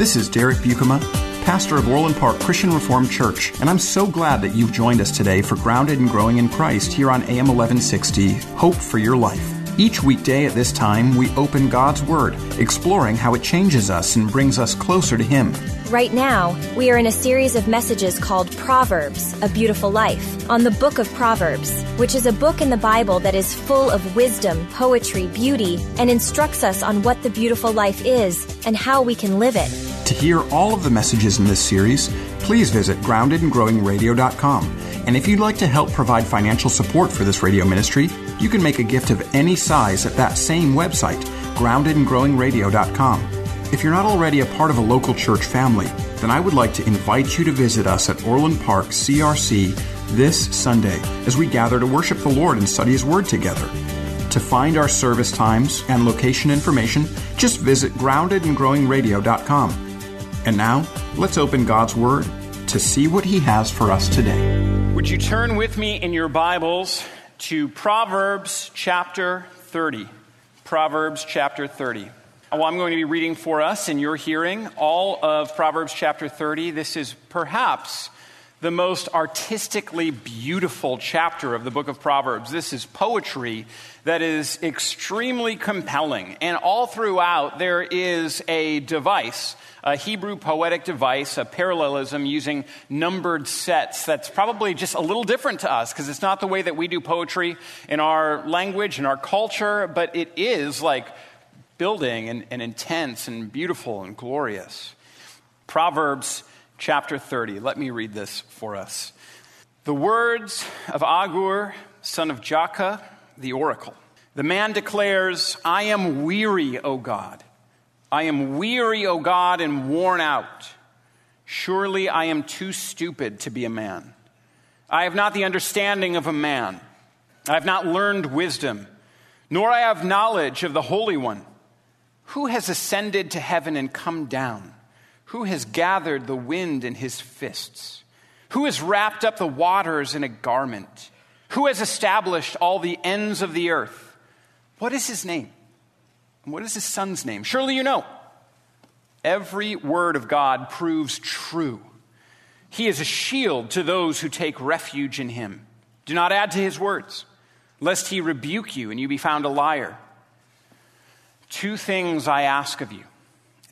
This is Derek Buikema, pastor of Orland Park Christian Reformed Church, and I'm so glad that you've joined us today for Grounded and Growing in Christ here on AM 1160, Hope for Your Life. Each weekday at this time, we open God's Word, exploring how it changes us and brings us closer to Him. Right now, we are in a series of messages called Proverbs, A Beautiful Life, on the book of Proverbs, which is a book in the Bible that is full of wisdom, poetry, beauty, and instructs us on what the beautiful life is and how we can live it. To hear all of the messages in this series, please visit groundedandgrowingradio.com. And if you'd like to help provide financial support for this radio ministry, you can make a gift of any size at that same website, groundedandgrowingradio.com. If you're not already a part of a local church family, then I would like to invite you to visit us at Orland Park CRC this Sunday as we gather to worship the Lord and study His Word together. To find our service times and location information, just visit groundedandgrowingradio.com. And now, let's open God's Word to see what He has for us today. Would you turn with me in your Bibles to Proverbs chapter 30? Proverbs chapter 30. Well, I'm going to be reading for us in your hearing all of Proverbs chapter 30. This is perhaps the most artistically beautiful chapter of the book of Proverbs. This is poetry that is extremely compelling. And all throughout, there is a device, a Hebrew poetic device, a parallelism using numbered sets that's probably just a little different to us because it's not the way that we do poetry in our language and our culture, but it is like building and, and intense and beautiful and glorious. Proverbs chapter 30. Let me read this for us. The words of Agur, son of Jakeh, the oracle. The man declares, I am weary, O God. I am weary, O God, and worn out. Surely I am too stupid to be a man. I have not the understanding of a man. I have not learned wisdom, nor I have knowledge of the Holy One. Who has ascended to heaven and come down? Who has gathered the wind in his fists? Who has wrapped up the waters in a garment? Who has established all the ends of the earth? What is his name? What is his son's name? Surely you know. Every word of God proves true. He is a shield to those who take refuge in him. Do not add to his words, lest he rebuke you and you be found a liar. Two things I ask of you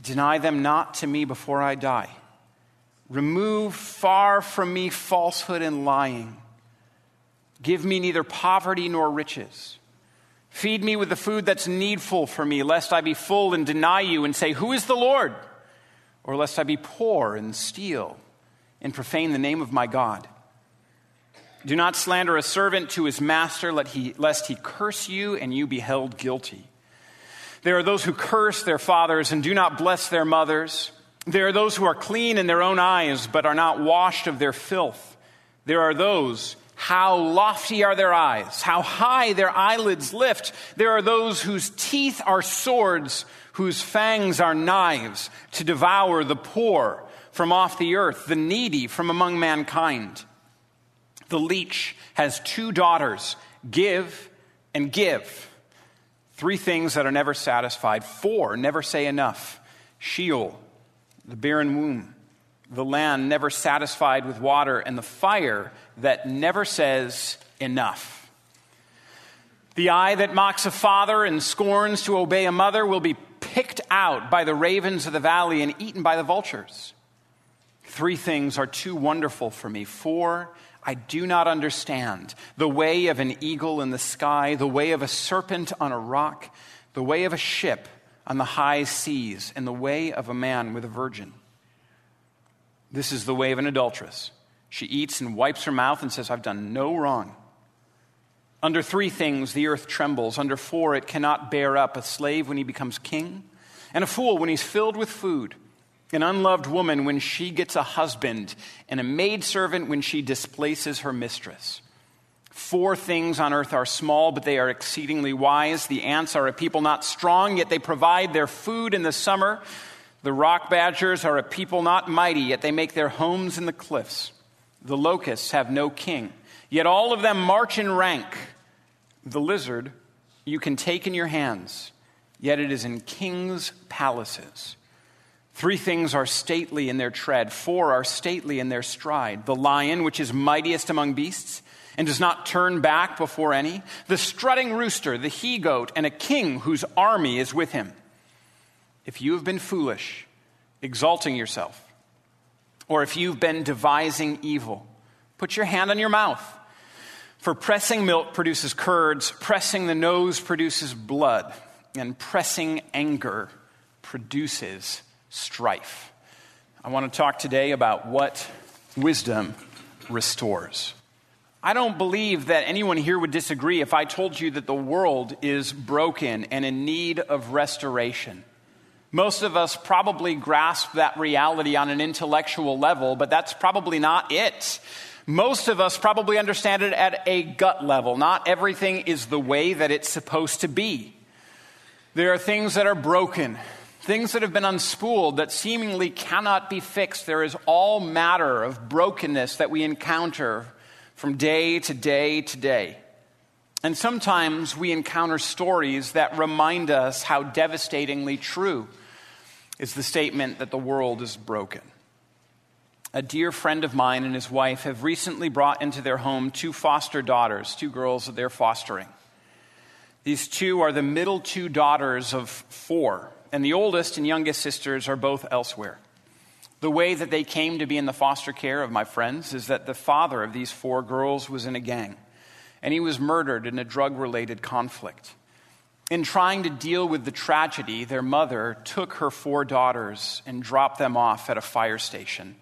deny them not to me before I die. Remove far from me falsehood and lying. Give me neither poverty nor riches. Feed me with the food that's needful for me, lest I be full and deny you and say, Who is the Lord? Or lest I be poor and steal and profane the name of my God. Do not slander a servant to his master, lest he curse you and you be held guilty. There are those who curse their fathers and do not bless their mothers. There are those who are clean in their own eyes, but are not washed of their filth. There are those, how lofty are their eyes, how high their eyelids lift. There are those whose teeth are swords, whose fangs are knives, to devour the poor from off the earth, the needy from among mankind. The leech has two daughters give and give. Three things that are never satisfied. Four never say enough. Sheol, the barren womb, the land never satisfied with water, and the fire that never says enough. The eye that mocks a father and scorns to obey a mother will be picked out by the ravens of the valley and eaten by the vultures. Three things are too wonderful for me. Four I do not understand the way of an eagle in the sky, the way of a serpent on a rock, the way of a ship on the high seas, and the way of a man with a virgin. This is the way of an adulteress. She eats and wipes her mouth and says, I've done no wrong. Under three things the earth trembles. Under four, it cannot bear up a slave when he becomes king. and a fool when he's filled with food, an unloved woman when she gets a husband, and a maidservant when she displaces her mistress. Four things on earth are small, but they are exceedingly wise. The ants are a people not strong, yet they provide their food in the summer. The rock badgers are a people not mighty, yet they make their homes in the cliffs. The locusts have no king, yet all of them march in rank. The lizard you can take in your hands, yet it is in kings' palaces. Three things are stately in their tread, four are stately in their stride. The lion, which is mightiest among beasts, and does not turn back before any, the strutting rooster, the he goat, and a king whose army is with him. If you have been foolish, exalting yourself, or if you've been devising evil, put your hand on your mouth. For pressing milk produces curds, pressing the nose produces blood, and pressing anger produces strife. I want to talk today about what wisdom restores. I don't believe that anyone here would disagree if I told you that the world is broken and in need of restoration. Most of us probably grasp that reality on an intellectual level, but that's probably not it. Most of us probably understand it at a gut level. Not everything is the way that it's supposed to be. There are things that are broken, things that have been unspooled that seemingly cannot be fixed. There is all matter of brokenness that we encounter from day to day to day. And sometimes we encounter stories that remind us how devastatingly true is the statement that the world is broken. A dear friend of mine and his wife have recently brought into their home two foster daughters, two girls that they're fostering. These two are the middle two daughters of four, and the oldest and youngest sisters are both elsewhere. The way that they came to be in the foster care of my friends is that the father of these four girls was in a gang, and he was murdered in a drug related conflict. In trying to deal with the tragedy, their mother took her four daughters and dropped them off at a fire station.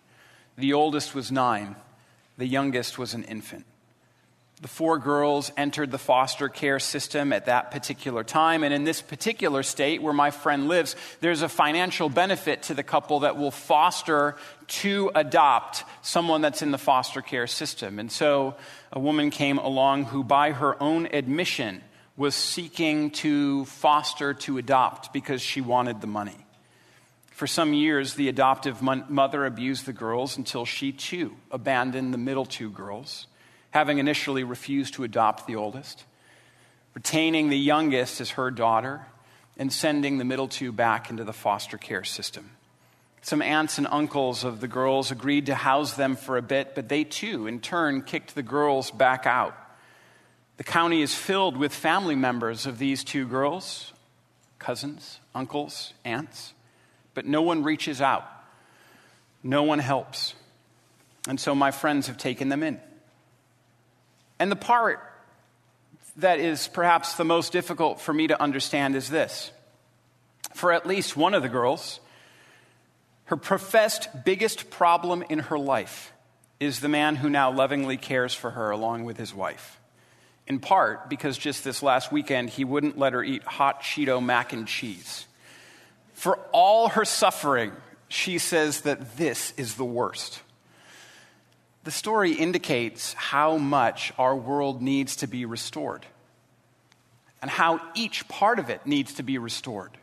The oldest was nine, the youngest was an infant. The four girls entered the foster care system at that particular time. And in this particular state where my friend lives, there's a financial benefit to the couple that will foster to adopt someone that's in the foster care system. And so a woman came along who, by her own admission, was seeking to foster to adopt because she wanted the money. For some years, the adoptive mother abused the girls until she too abandoned the middle two girls having initially refused to adopt the oldest, retaining the youngest as her daughter, and sending the middle two back into the foster care system. Some aunts and uncles of the girls agreed to house them for a bit, but they too, in turn, kicked the girls back out. The county is filled with family members of these two girls cousins, uncles, aunts, but no one reaches out. No one helps. And so my friends have taken them in. And the part that is perhaps the most difficult for me to understand is this. For at least one of the girls, her professed biggest problem in her life is the man who now lovingly cares for her along with his wife. In part because just this last weekend, he wouldn't let her eat hot Cheeto mac and cheese. For all her suffering, she says that this is the worst. The story indicates how much our world needs to be restored and how each part of it needs to be restored.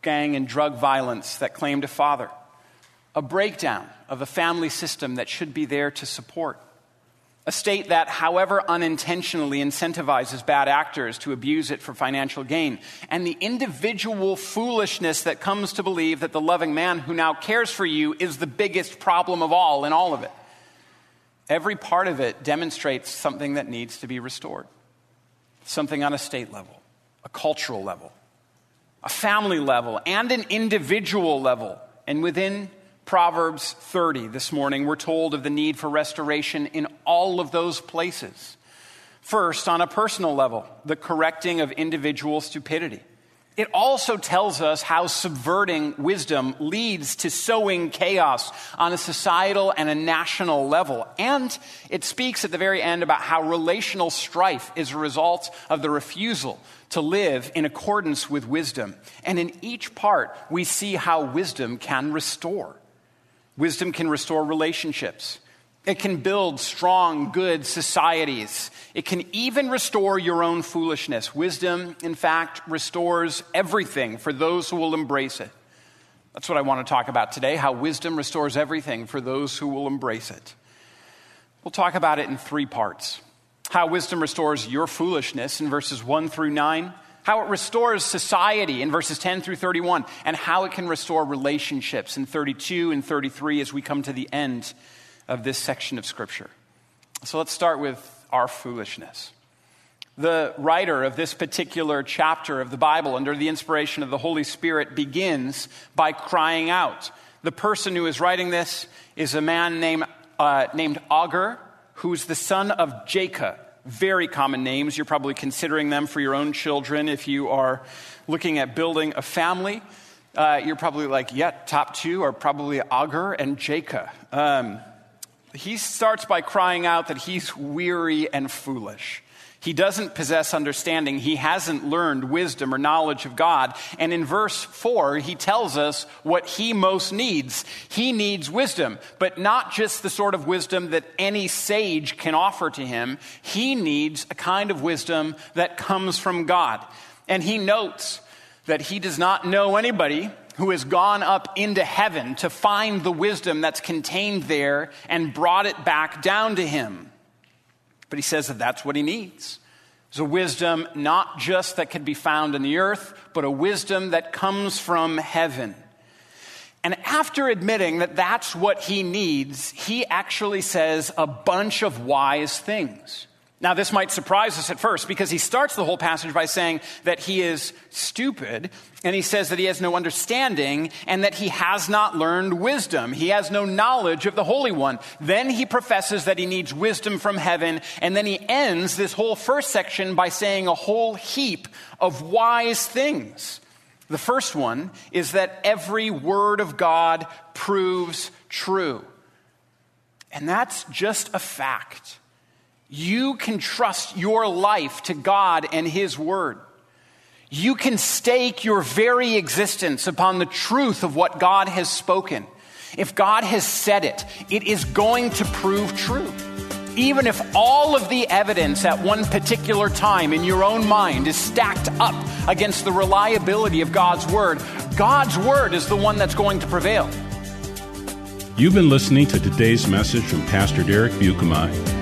Gang and drug violence that claimed a father, a breakdown of a family system that should be there to support a state that, however unintentionally, incentivizes bad actors to abuse it for financial gain. And the individual foolishness that comes to believe that the loving man who now cares for you is the biggest problem of all in all of it. Every part of it demonstrates something that needs to be restored something on a state level, a cultural level, a family level, and an individual level. And within Proverbs 30 this morning, we're told of the need for restoration in all of those places. First, on a personal level, the correcting of individual stupidity. It also tells us how subverting wisdom leads to sowing chaos on a societal and a national level. And it speaks at the very end about how relational strife is a result of the refusal to live in accordance with wisdom. And in each part, we see how wisdom can restore. Wisdom can restore relationships. It can build strong, good societies. It can even restore your own foolishness. Wisdom, in fact, restores everything for those who will embrace it. That's what I want to talk about today how wisdom restores everything for those who will embrace it. We'll talk about it in three parts how wisdom restores your foolishness in verses 1 through 9, how it restores society in verses 10 through 31, and how it can restore relationships in 32 and 33 as we come to the end of this section of Scripture. So let's start with our foolishness. The writer of this particular chapter of the Bible, under the inspiration of the Holy Spirit, begins by crying out. The person who is writing this is a man named, uh, named Agur, who's the son of Jakeh. Very common names. You're probably considering them for your own children if you are looking at building a family. Uh, you're probably like, yeah, top two are probably Agur and Jakeh. Um, he starts by crying out that he's weary and foolish. He doesn't possess understanding. He hasn't learned wisdom or knowledge of God. And in verse 4, he tells us what he most needs. He needs wisdom, but not just the sort of wisdom that any sage can offer to him. He needs a kind of wisdom that comes from God. And he notes that he does not know anybody who has gone up into heaven to find the wisdom that's contained there and brought it back down to him. But he says that that's what he needs. It's a wisdom not just that could be found in the earth, but a wisdom that comes from heaven. And after admitting that that's what he needs, he actually says a bunch of wise things. Now, this might surprise us at first because he starts the whole passage by saying that he is stupid, and he says that he has no understanding, and that he has not learned wisdom. He has no knowledge of the Holy One. Then he professes that he needs wisdom from heaven, and then he ends this whole first section by saying a whole heap of wise things. The first one is that every word of God proves true. And that's just a fact you can trust your life to God and His Word. You can stake your very existence upon the truth of what God has spoken. If God has said it, it is going to prove true. Even if all of the evidence at one particular time in your own mind is stacked up against the reliability of God's Word, God's Word is the one that's going to prevail. You've been listening to today's message from Pastor Derek Buikema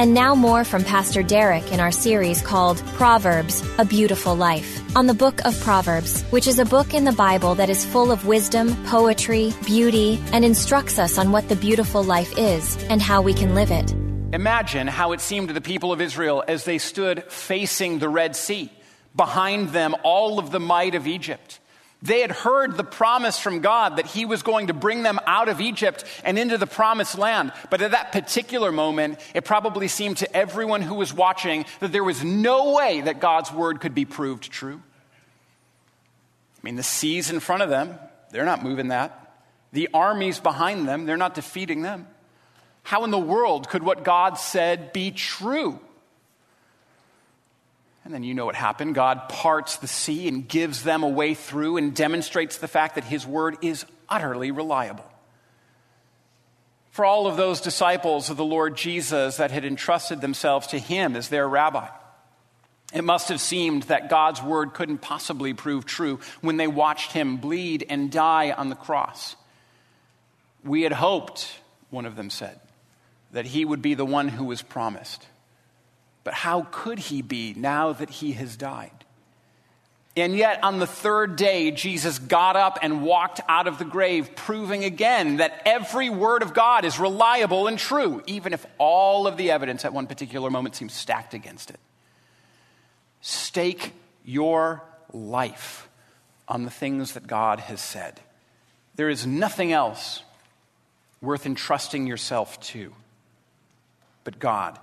And now more from Pastor Derek in our series called Proverbs, A Beautiful Life, on the book of Proverbs, which is a book in the Bible that is full of wisdom, poetry, beauty, and instructs us on what the beautiful life is and how we can live it. Imagine how it seemed to the people of Israel as they stood facing the Red Sea, behind them all of the might of Egypt. They had heard the promise from God that He was going to bring them out of Egypt and into the promised land. But at that particular moment, it probably seemed to everyone who was watching that there was no way that God's word could be proved true. I mean, the seas in front of them, they're not moving that. The armies behind them, they're not defeating them. How in the world could what God said be true? And then you know what happened. God parts the sea and gives them a way through and demonstrates the fact that his word is utterly reliable. For all of those disciples of the Lord Jesus that had entrusted themselves to him as their rabbi, it must have seemed that God's word couldn't possibly prove true when they watched him bleed and die on the cross. We had hoped, one of them said, that he would be the one who was promised. But how could he be now that he has died? And yet, on the third day, Jesus got up and walked out of the grave, proving again that every word of God is reliable and true, even if all of the evidence at one particular moment seems stacked against it. Stake your life on the things that God has said. There is nothing else worth entrusting yourself to but God.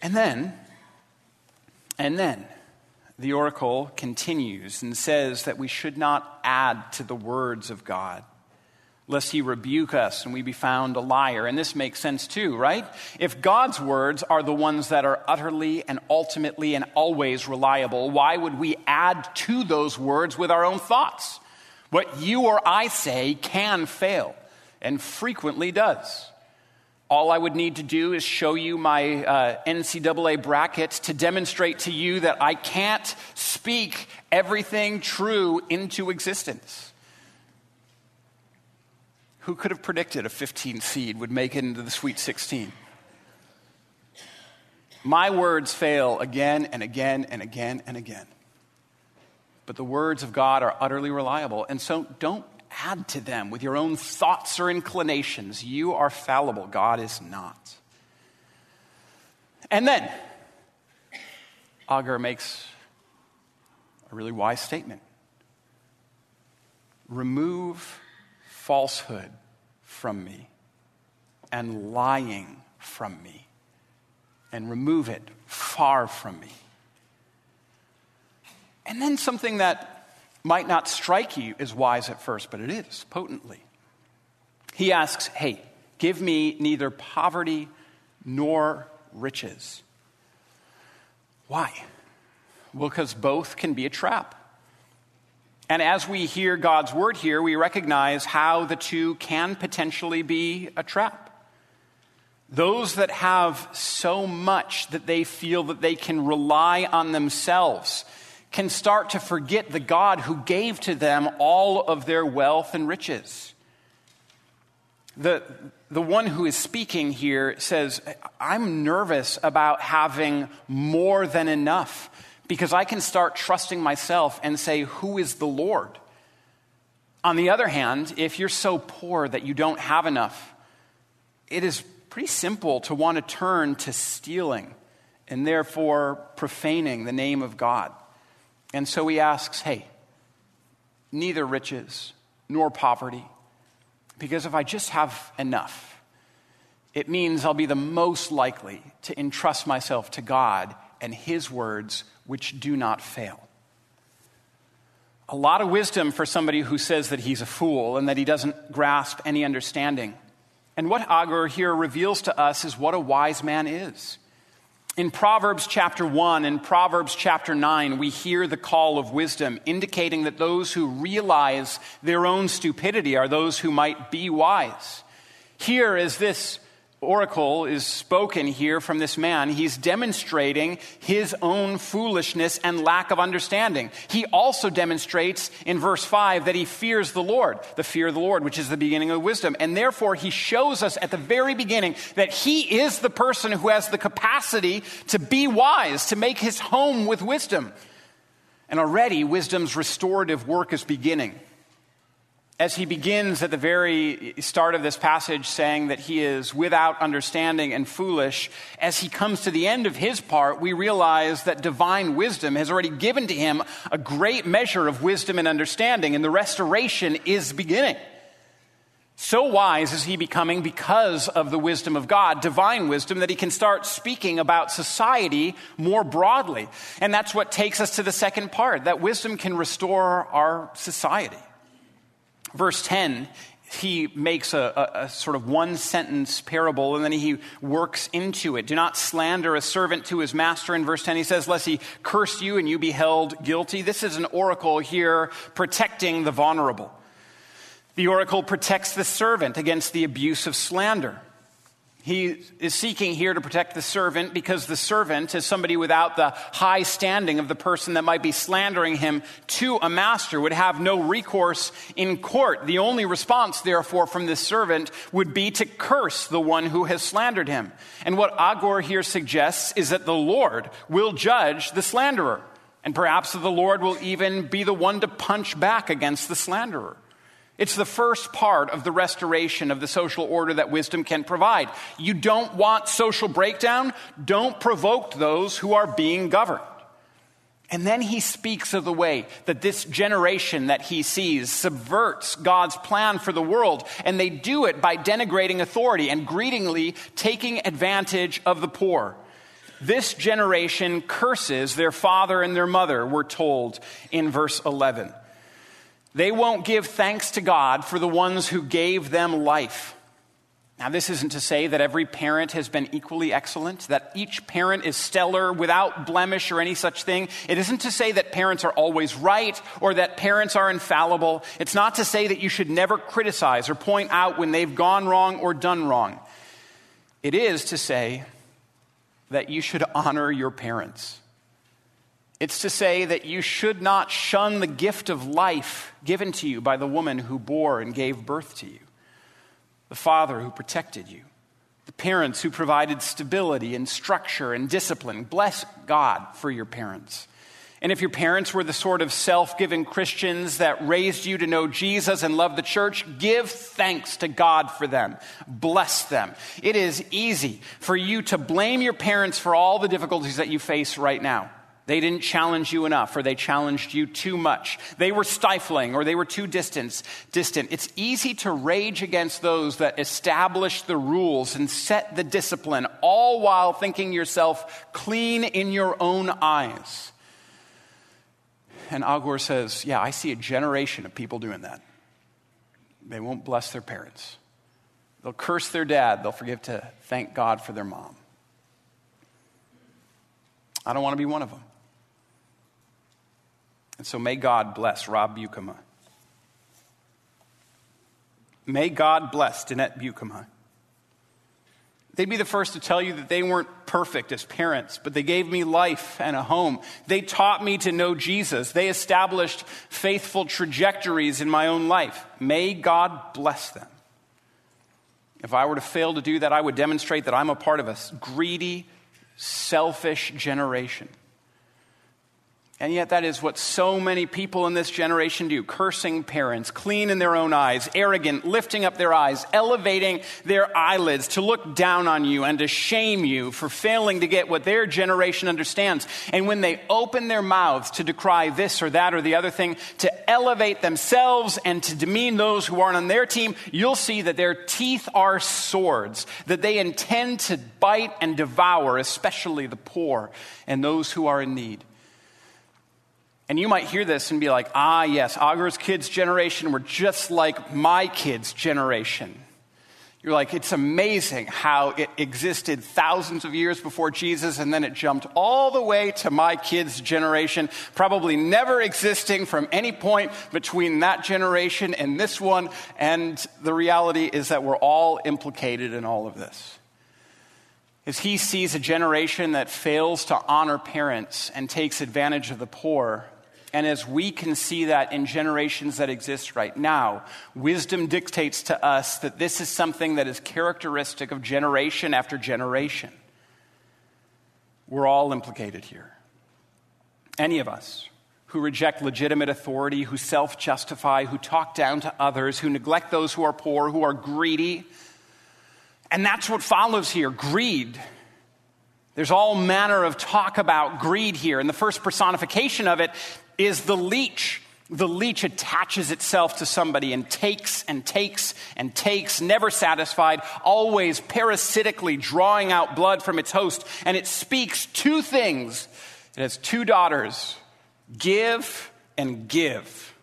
And then, and then, the oracle continues and says that we should not add to the words of God, lest he rebuke us and we be found a liar. And this makes sense too, right? If God's words are the ones that are utterly and ultimately and always reliable, why would we add to those words with our own thoughts? What you or I say can fail, and frequently does. All I would need to do is show you my uh, NCAA brackets to demonstrate to you that I can't speak everything true into existence. Who could have predicted a 15 seed would make it into the Sweet 16? My words fail again and again and again and again. But the words of God are utterly reliable. And so don't add to them with your own thoughts or inclinations. You are fallible, God is not. And then, Agur makes a really wise statement remove falsehood from me and lying from me, and remove it far from me. And then something that might not strike you as wise at first, but it is potently. He asks, Hey, give me neither poverty nor riches. Why? Well, because both can be a trap. And as we hear God's word here, we recognize how the two can potentially be a trap. Those that have so much that they feel that they can rely on themselves can start to forget the God who gave to them all of their wealth and riches. The, the one who is speaking here says, I'm nervous about having more than enough because I can start trusting myself and say, Who is the Lord? On the other hand, if you're so poor that you don't have enough, it is pretty simple to want to turn to stealing and therefore profaning the name of God. And so he asks, hey, neither riches nor poverty, because if I just have enough, it means I'll be the most likely to entrust myself to God and his words, which do not fail. A lot of wisdom for somebody who says that he's a fool and that he doesn't grasp any understanding. And what Agur here reveals to us is what a wise man is. In Proverbs chapter 1 and Proverbs chapter 9, we hear the call of wisdom, indicating that those who realize their own stupidity are those who might be wise. Here is this oracle is spoken here from this man, he's demonstrating his own foolishness and lack of understanding. He also demonstrates in verse 5 that he fears the Lord, the fear of the Lord, which is the beginning of wisdom. And therefore, he shows us at the very beginning that he is the person who has the capacity to be wise, to make his home with wisdom. And already, wisdom's restorative work is beginning as he begins at the very start of this passage saying that he is without understanding and foolish, as he comes to the end of his part, we realize that divine wisdom has already given to him a great measure of wisdom and understanding, and the restoration is beginning. So wise is he becoming because of the wisdom of God, divine wisdom, that he can start speaking about society more broadly. And that's what takes us to the second part that wisdom can restore our society verse 10, he makes a, a, a, sort of one sentence parable and then he works into it. Do not slander a servant to his master. In verse 10, he says, Lest he curse you and you be held guilty. This is an oracle here protecting the vulnerable. The oracle protects the servant against the abuse of slander. He is seeking here to protect the servant because the servant is somebody without the high standing of the person that might be slandering him to a master, would have no recourse in court. The only response, therefore, from this servant would be to curse the one who has slandered him. And what Agur here suggests is that the Lord will judge the slanderer. And perhaps the Lord will even be the one to punch back against the slanderer. It's the first part of the restoration of the social order that wisdom can provide. You don't want social breakdown? Don't provoke those who are being governed. And then he speaks of the way that this generation that he sees subverts God's plan for the world, and they do it by denigrating authority and greedingly taking advantage of the poor. This generation curses their father and their mother, we're told in verse 11. They won't give thanks to God for the ones who gave them life. Now, this isn't to say that every parent has been equally excellent, that each parent is stellar without blemish or any such thing. It isn't to say that parents are always right or that parents are infallible. It's not to say that you should never criticize or point out when they've gone wrong or done wrong. It is to say that you should honor your parents. It's to say that you should not shun the gift of life given to you by the woman who bore and gave birth to you, the father who protected you, the parents who provided stability and structure and discipline. Bless God for your parents. And if your parents were the sort of self giving Christians that raised you to know Jesus and love the church, give thanks to God for them. Bless them. It is easy for you to blame your parents for all the difficulties that you face right now. They didn't challenge you enough, or they challenged you too much. They were stifling, or they were too distant. distant. It's easy to rage against those that establish the rules and set the discipline, all while thinking yourself clean in your own eyes. And Agur says, Yeah, I see a generation of people doing that. They won't bless their parents. They'll curse their dad. They'll forget to thank God for their mom. I don't want to be one of them. And so may God bless Rob Buikema. May God bless Danette Buikema. They'd be the first to tell you that they weren't perfect as parents, but they gave me life and a home. They taught me to know Jesus. They established faithful trajectories in my own life. May God bless them. If I were to fail to do that, I would demonstrate that I'm a part of a greedy, selfish generation. And yet, that is what so many people in this generation do cursing parents, clean in their own eyes, arrogant, lifting up their eyes, elevating their eyelids to look down on you and to shame you for failing to get what their generation understands. And when they open their mouths to decry this or that or the other thing, to elevate themselves and to demean those who aren't on their team, you'll see that their teeth are swords, that they intend to bite and devour, especially the poor and those who are in need. And you might hear this and be like, ah, yes, Agur's kids' generation were just like my kids' generation. You're like, it's amazing how it existed thousands of years before Jesus and then it jumped all the way to my kids' generation, probably never existing from any point between that generation and this one. And the reality is that we're all implicated in all of this. As he sees a generation that fails to honor parents and takes advantage of the poor, and as we can see that in generations that exist right now, wisdom dictates to us that this is something that is characteristic of generation after generation. We're all implicated here. Any of us who reject legitimate authority, who self justify, who talk down to others, who neglect those who are poor, who are greedy. And that's what follows here greed. There's all manner of talk about greed here. And the first personification of it is the leech. The leech attaches itself to somebody and takes and takes and takes, never satisfied, always parasitically drawing out blood from its host. And it speaks two things. It has two daughters give and give.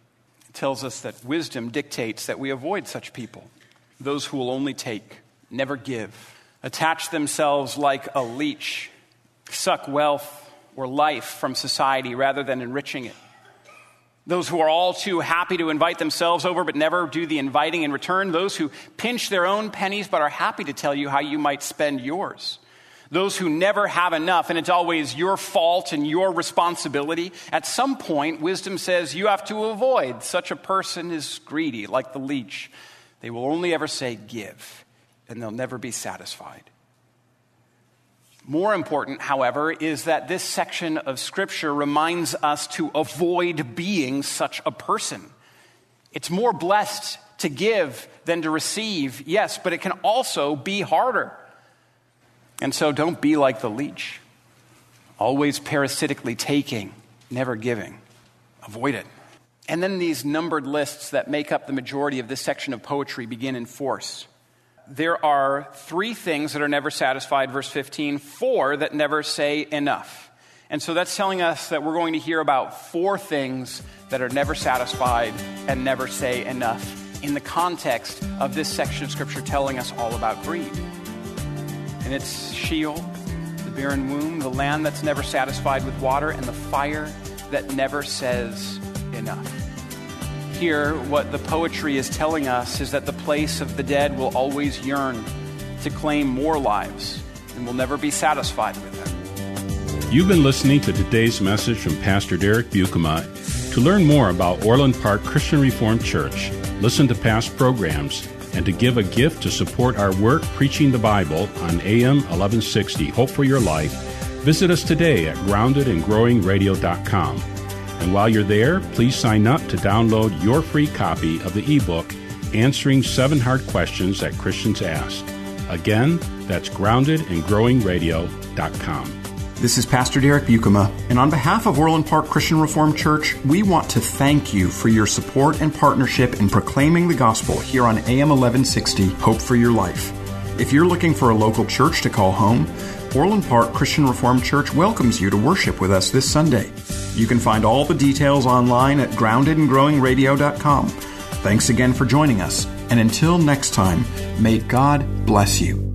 It tells us that wisdom dictates that we avoid such people, those who will only take, never give, attach themselves like a leech, suck wealth or life from society rather than enriching it. Those who are all too happy to invite themselves over but never do the inviting in return. Those who pinch their own pennies but are happy to tell you how you might spend yours. Those who never have enough and it's always your fault and your responsibility. At some point, wisdom says you have to avoid. Such a person is greedy, like the leech. They will only ever say give, and they'll never be satisfied. More important, however, is that this section of Scripture reminds us to avoid being such a person. It's more blessed to give than to receive, yes, but it can also be harder. And so don't be like the leech, always parasitically taking, never giving. Avoid it. And then these numbered lists that make up the majority of this section of poetry begin in force. There are three things that are never satisfied, verse 15, four that never say enough. And so that's telling us that we're going to hear about four things that are never satisfied and never say enough in the context of this section of Scripture telling us all about greed. And it's Sheol, the barren womb, the land that's never satisfied with water, and the fire that never says enough. Here, what the poetry is telling us is that the place of the dead will always yearn to claim more lives and will never be satisfied with them. You've been listening to today's message from Pastor Derek Buikema. To learn more about Orland Park Christian Reformed Church, listen to past programs, and to give a gift to support our work preaching the Bible on AM 1160 Hope for Your Life, visit us today at groundedandgrowingradio.com. And while you're there, please sign up to download your free copy of the ebook Answering Seven Hard Questions That Christians Ask. Again, that's groundedandgrowingradio.com. This is Pastor Derek Buikema, and on behalf of Orland Park Christian Reformed Church, we want to thank you for your support and partnership in proclaiming the gospel here on AM 1160 Hope for Your Life. If you're looking for a local church to call home, Orland Park Christian Reformed Church welcomes you to worship with us this Sunday. You can find all the details online at groundedandgrowingradio.com. Thanks again for joining us, and until next time, may God bless you.